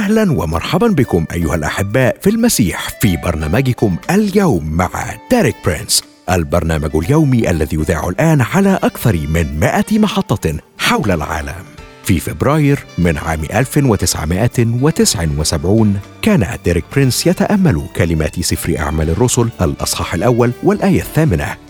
أهلا ومرحبا بكم أيها الأحباء في المسيح في برنامجكم اليوم مع ديريك برينس البرنامج اليومي الذي يذاع الآن على أكثر من 100 محطة حول العالم. في فبراير من عام 1979 كان ديريك برينس يتأمل كلمات سفر أعمال الرسل الأصحاح الأول والآية الثامنة.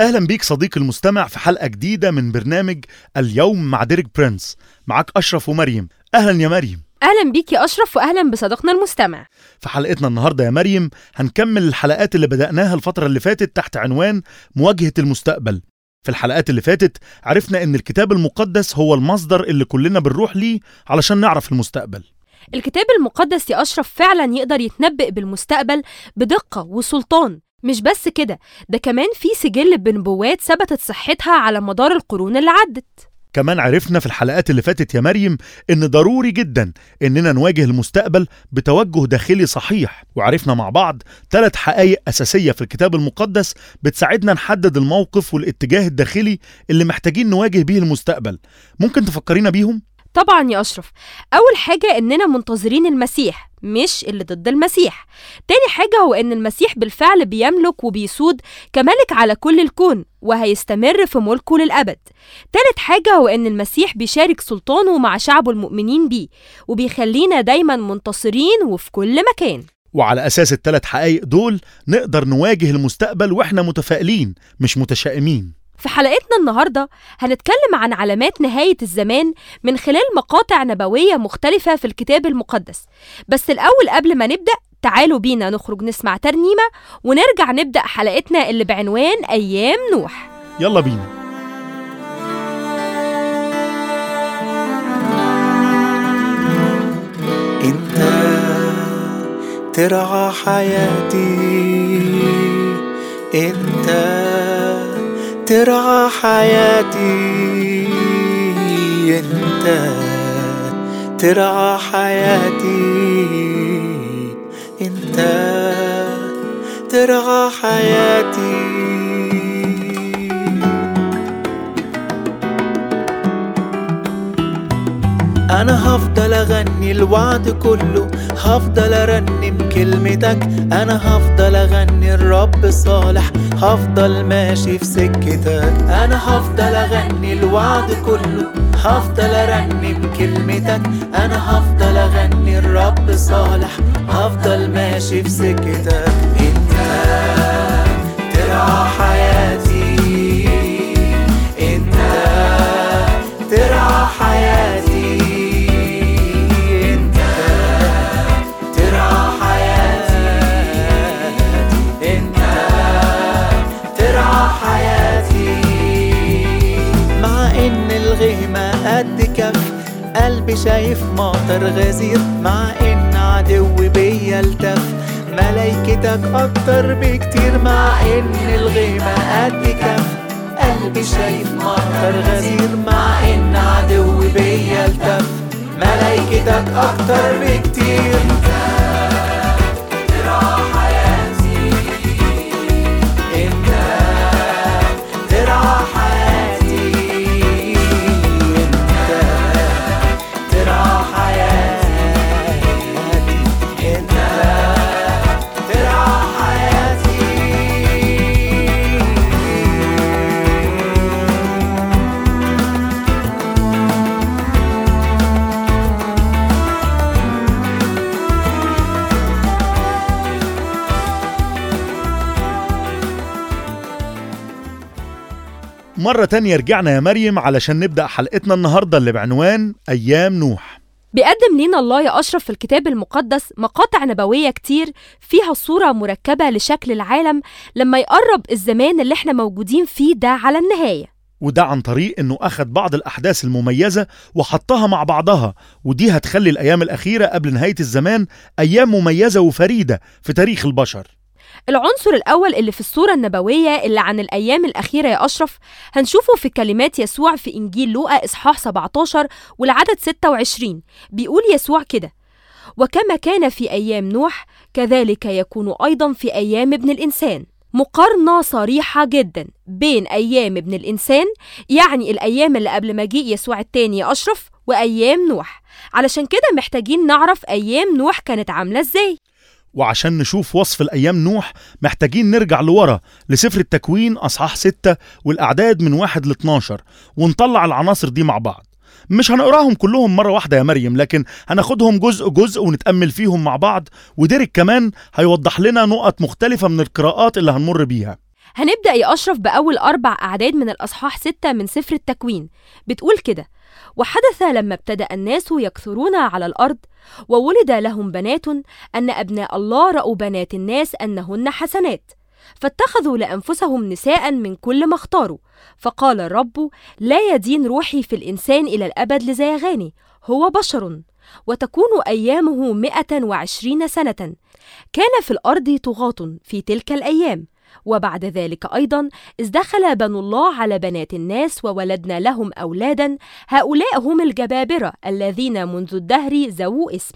أهلا بيك صديقي المستمع في حلقة جديدة من برنامج اليوم مع ديريك برينس. معاك أشرف ومريم. أهلا يا مريم. أهلا بيك يا أشرف واهلا بصديقنا المستمع. في حلقتنا النهارده يا مريم هنكمل الحلقات اللي بدأناها الفترة اللي فاتت تحت عنوان مواجهة المستقبل. في الحلقات اللي فاتت عرفنا إن الكتاب المقدس هو المصدر اللي كلنا بنروح ليه علشان نعرف المستقبل. الكتاب المقدس يا أشرف فعلا يقدر يتنبئ بالمستقبل بدقة وسلطان. مش بس كده ده كمان في سجل بنبوات ثبتت صحتها على مدار القرون اللي عدت. كمان عرفنا في الحلقات اللي فاتت يا مريم إن ضروري جدا إننا نواجه المستقبل بتوجه داخلي صحيح وعرفنا مع بعض ثلاث حقائق أساسية في الكتاب المقدس بتساعدنا نحدد الموقف والاتجاه الداخلي اللي محتاجين نواجه بيه المستقبل. ممكن تفكرينا بيهم؟ طبعا يا أشرف أول حاجة إننا منتظرين المسيح مش اللي ضد المسيح. تاني حاجة هو إن المسيح بالفعل بيملك وبيسود كملك على كل الكون وهيستمر في ملكه للأبد. تالت حاجة هو إن المسيح بيشارك سلطانه مع شعبه المؤمنين بيه وبيخلينا دايما منتصرين وفي كل مكان. وعلى أساس الثلاث حقائق دول نقدر نواجه المستقبل وإحنا متفائلين مش متشائمين. في حلقتنا النهاردة هنتكلم عن علامات نهاية الزمان من خلال مقاطع نبوية مختلفة في الكتاب المقدس. بس الأول قبل ما نبدأ تعالوا بينا نخرج نسمع ترنيمة ونرجع نبدأ حلقتنا اللي بعنوان أيام نوح. يلا بينا. إنت ترعى حياتي. إنت ترعى حياتي أنت. ترعى حياتي أنت. ترعى حياتي أنا هفضل أغني الوعد كله هفضل أرنم كلمتك. أنا هفضل أغني الرب صالح هفضل ماشي في سكتك. أنا هفضل أغني الوعد كله هفضل أرنم كلمتك. أنا هفضل أغني الرب صالح هفضل ماشي في سكتك. إنت ترعى حياتي إنت ترعى حياتي. قد كف قلبي شايف مطر غزير مع إن عدوي بيا التف ملايكتك أكتر بكتير مع إن الغيمة قد كف قلبي شايف مطر غزير مع إن عدوي بيا التف ملايكتك أكتر بكتير. مرة تانية رجعنا يا مريم علشان نبدأ حلقتنا النهاردة اللي بعنوان أيام نوح. بيقدم لينا الله يا أشرف في الكتاب المقدس مقاطع نبوية كتير فيها صورة مركبة لشكل العالم لما يقرب الزمان اللي إحنا موجودين فيه ده على النهاية. وده عن طريق إنه اخد بعض الأحداث المميزة وحطها مع بعضها ودي هتخلي الأيام الأخيرة قبل نهاية الزمان أيام مميزة وفريدة في تاريخ البشر. العنصر الأول اللي في الصورة النبوية اللي عن الأيام الأخيرة يا أشرف هنشوفه في كلمات يسوع في إنجيل لوقا إصحاح 17 والعدد 26 بيقول يسوع كده وكما كان في أيام نوح كذلك يكون أيضا في أيام ابن الإنسان. مقارنة صريحة جدا بين أيام ابن الإنسان يعني الأيام اللي قبل مجيء يسوع التاني يا أشرف وأيام نوح. علشان كده محتاجين نعرف أيام نوح كانت عاملة إزاي. وعشان نشوف وصف الأيام نوح محتاجين نرجع لورا لسفر التكوين أصحاح 6 والأعداد من 1 ل 12 ونطلع العناصر دي مع بعض. مش هنقراهم كلهم مرة واحدة يا مريم لكن هناخدهم جزء جزء ونتأمل فيهم مع بعض وديرك كمان هيوضح لنا نقط مختلفة من القراءات اللي هنمر بيها. هنبدأ يا أشرف بأول أربع أعداد من الأصحاح ستة من سفر التكوين. بتقول كده وحدث لما ابتدأ الناس يكثرون على الأرض وولد لهم بنات أن أبناء الله رأوا بنات الناس أنهن حسنات. فاتخذوا لأنفسهم نساء من كل ما اختاروا. فقال الرب لا يدين روحي في الإنسان إلى الأبد لزيغاني هو بشر وتكون أيامه مئة وعشرين سنة. كان في الأرض طغاة في تلك الأيام. وبعد ذلك أيضا إذ دخل بنو الله على بنات الناس وولدنا لهم أولادا هؤلاء هم الجبابرة الذين منذ الدهر ذووا اسم.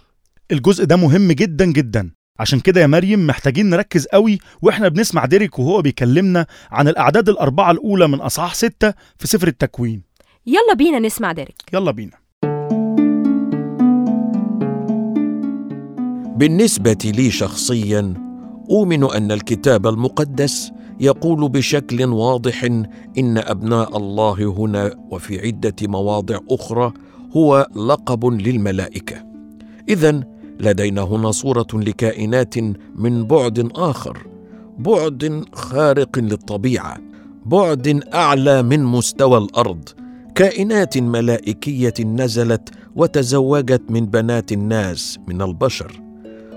الجزء ده مهم جدا جدا. عشان كده يا مريم محتاجين نركز قوي وإحنا بنسمع ديريك وهو بيكلمنا عن الأعداد الأربعة الأولى من أصحاح ستة في سفر التكوين. يلا بينا نسمع ديريك. يلا بينا. بالنسبة لي شخصيا أؤمن أن الكتاب المقدس يقول بشكل واضح إن أبناء الله هنا وفي عدة مواضع أخرى هو لقب للملائكة. اذا لدينا هنا صورة لكائنات من بعد آخر بعد خارق للطبيعة بعد أعلى من مستوى الأرض كائنات ملائكية نزلت وتزوجت من بنات الناس من البشر.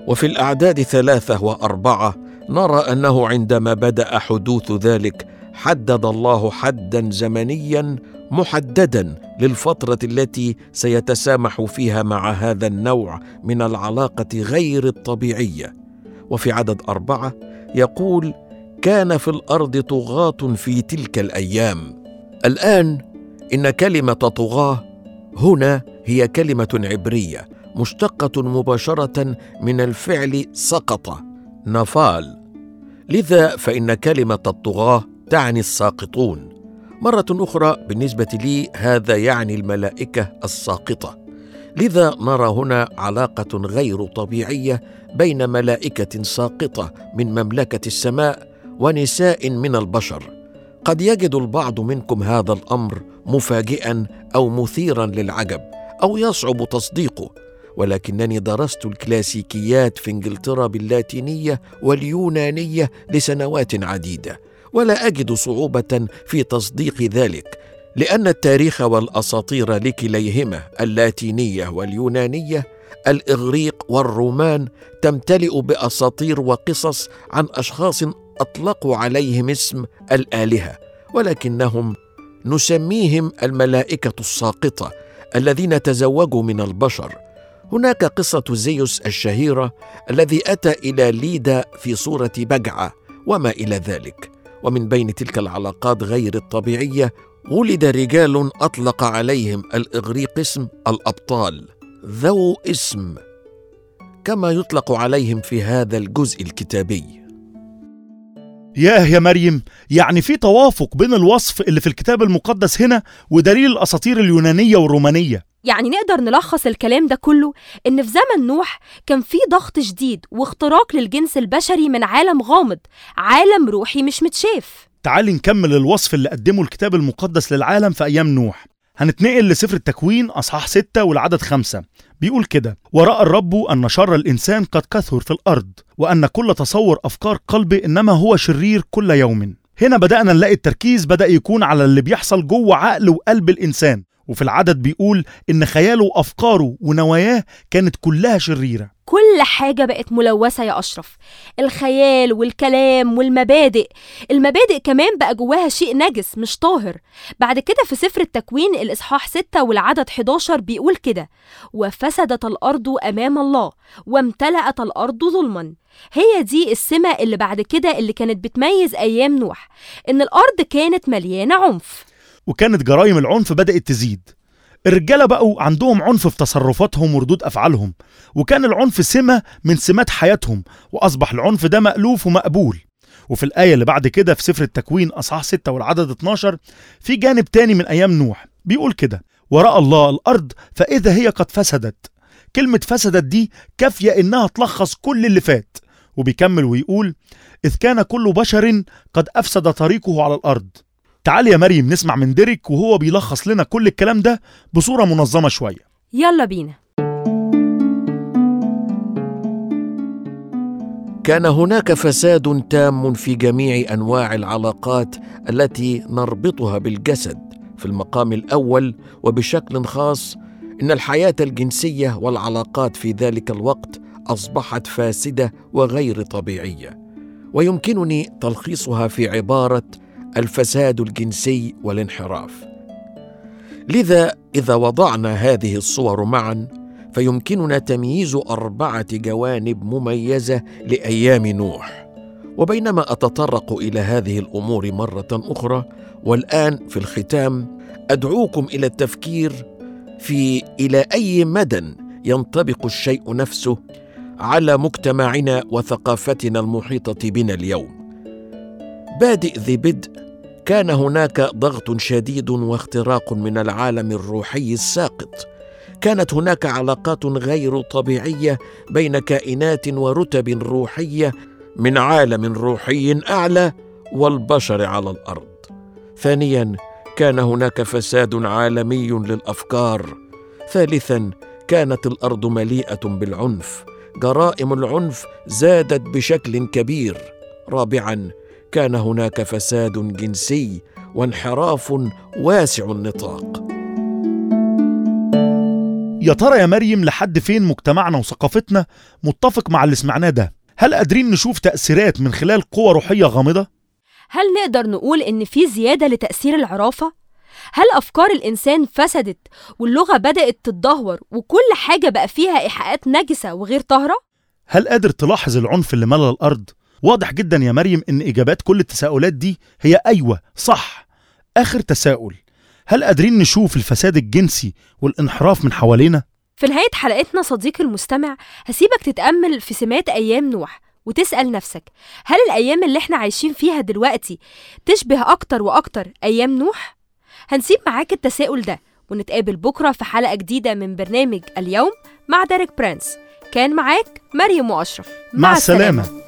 وفي الأعداد ثلاثة وأربعة نرى أنه عندما بدأ حدوث ذلك حدد الله حدا زمنيا محددا للفترة التي سيتسامح فيها مع هذا النوع من العلاقة غير الطبيعية. وفي عدد أربعة يقول كان في الأرض طغاة في تلك الأيام. الآن إن كلمة طغاة هنا هي كلمة عبرية مشتقة مباشرة من الفعل سقط. نفال لذا فإن كلمة الطغاة تعني الساقطون. مرة أخرى بالنسبة لي هذا يعني الملائكة الساقطة. لذا نرى هنا علاقة غير طبيعية بين ملائكة ساقطة من مملكة السماء ونساء من البشر. قد يجد البعض منكم هذا الأمر مفاجئا أو مثيرا للعجب أو يصعب تصديقه. ولكنني درست الكلاسيكيات في انجلترا باللاتينية واليونانية لسنوات عديدة ولا أجد صعوبة في تصديق ذلك لأن التاريخ والأساطير لكليهما اللاتينية واليونانية الإغريق والرومان تمتلئ بأساطير وقصص عن أشخاص اطلقوا عليهم اسم الآلهة ولكنهم نسميهم الملائكة الساقطة الذين تزوجوا من البشر. هناك قصة زيوس الشهيرة الذي أتى إلى ليدا في صورة بجعة وما إلى ذلك. ومن بين تلك العلاقات غير الطبيعية ولد رجال أطلق عليهم الإغريق اسم الأبطال ذو اسم كما يطلق عليهم في هذا الجزء الكتابي. ياه يا مريم يعني في توافق بين الوصف اللي في الكتاب المقدس هنا ودليل الأساطير اليونانية والرومانية. يعني نقدر نلخص الكلام ده كله إن في زمن نوح كان في ضغط شديد واختراق للجنس البشري من عالم غامض عالم روحي مش متشاف. تعالي نكمل الوصف اللي قدمه الكتاب المقدس للعالم في أيام نوح. هنتنقل لسفر التكوين أصحاح 6 والعدد خمسة. بيقول كده ورأى الرب أن شر الإنسان قد كثر في الأرض وأن كل تصور أفكار قلبه إنما هو شرير كل يوم. هنا بدأنا نلاقي التركيز بدأ يكون على اللي بيحصل جوه عقل وقلب الإنسان. وفي العدد بيقول إن خياله وأفكاره ونواياه كانت كلها شريرة. كل حاجة بقت ملوثة يا أشرف. الخيال والكلام والمبادئ. المبادئ كمان بقى جواها شيء نجس مش طاهر. بعد كده في سفر التكوين الإصحاح 6 والعدد 11 بيقول كده. وفسدت الأرض أمام الله وامتلأت الأرض ظلما. هي دي السمة اللي بعد كده اللي كانت بتميز أيام نوح. إن الأرض كانت مليانة عنف. وكانت جرائم العنف بدأت تزيد. الرجالة بقوا عندهم عنف في تصرفاتهم وردود أفعالهم وكان العنف سمة من سمات حياتهم وأصبح العنف ده مألوف ومقبول. وفي الآية اللي بعد كده في سفر التكوين أصحاح 6 والعدد 12 في جانب تاني من أيام نوح بيقول كده ورأى الله الأرض فإذا هي قد فسدت. كلمة فسدت دي كافية إنها تلخص كل اللي فات وبيكمل ويقول إذ كان كل بشر قد أفسد طريقه على الأرض. تعال يا مريم نسمع من ديريك وهو بيلخص لنا كل الكلام ده بصورة منظمة شوية. يلا بينا. كان هناك فساد تام في جميع أنواع العلاقات التي نربطها بالجسد في المقام الأول وبشكل خاص إن الحياة الجنسية والعلاقات في ذلك الوقت أصبحت فاسدة وغير طبيعية. ويمكنني تلخيصها في عبارة الفساد الجنسي والانحراف. لذا إذا وضعنا هذه الصور معا فيمكننا تمييز أربعة جوانب مميزة لأيام نوح. وبينما أتطرق إلى هذه الأمور مرة أخرى والآن في الختام أدعوكم إلى التفكير في إلى أي مدى ينطبق الشيء نفسه على مجتمعنا وثقافتنا المحيطة بنا اليوم. بادئ ذي بدء. كان هناك ضغط شديد واختراق من العالم الروحي الساقط. كانت هناك علاقات غير طبيعية بين كائنات ورتب روحية من عالم روحي أعلى والبشر على الأرض. ثانيا كان هناك فساد عالمي للأفكار. ثالثا كانت الأرض مليئة بالعنف. جرائم العنف زادت بشكل كبير. رابعا كان هناك فساد جنسي وانحراف واسع النطاق يا ترى يا مريم لحد فين مجتمعنا وثقافتنا متفق مع اللي سمعناه ده هل قادرين نشوف تأثيرات من خلال قوة روحية غامضة؟ هل نقدر نقول إن في زيادة لتأثير العرافة؟ هل أفكار الإنسان فسدت واللغة بدأت تتدهور وكل حاجة بقى فيها إيحاءات نجسة وغير طاهرة؟ هل قادر تلاحظ العنف اللي ملى الأرض؟ واضح جدا يا مريم إن إجابات كل التساؤلات دي هي أيوة صح آخر تساؤل هل قادرين نشوف الفساد الجنسي والانحراف من حوالينا؟ في نهاية حلقتنا صديقي المستمع هسيبك تتأمل في سمات أيام نوح وتسأل نفسك هل الأيام اللي إحنا عايشين فيها دلوقتي تشبه أكتر وأكتر أيام نوح؟ هنسيب معاك التساؤل ده ونتقابل بكرة في حلقة جديدة من برنامج اليوم مع ديريك برانس كان معاك مريم وأشرف مع السلامة.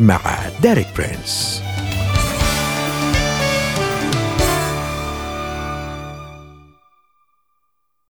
مع ديريك برينس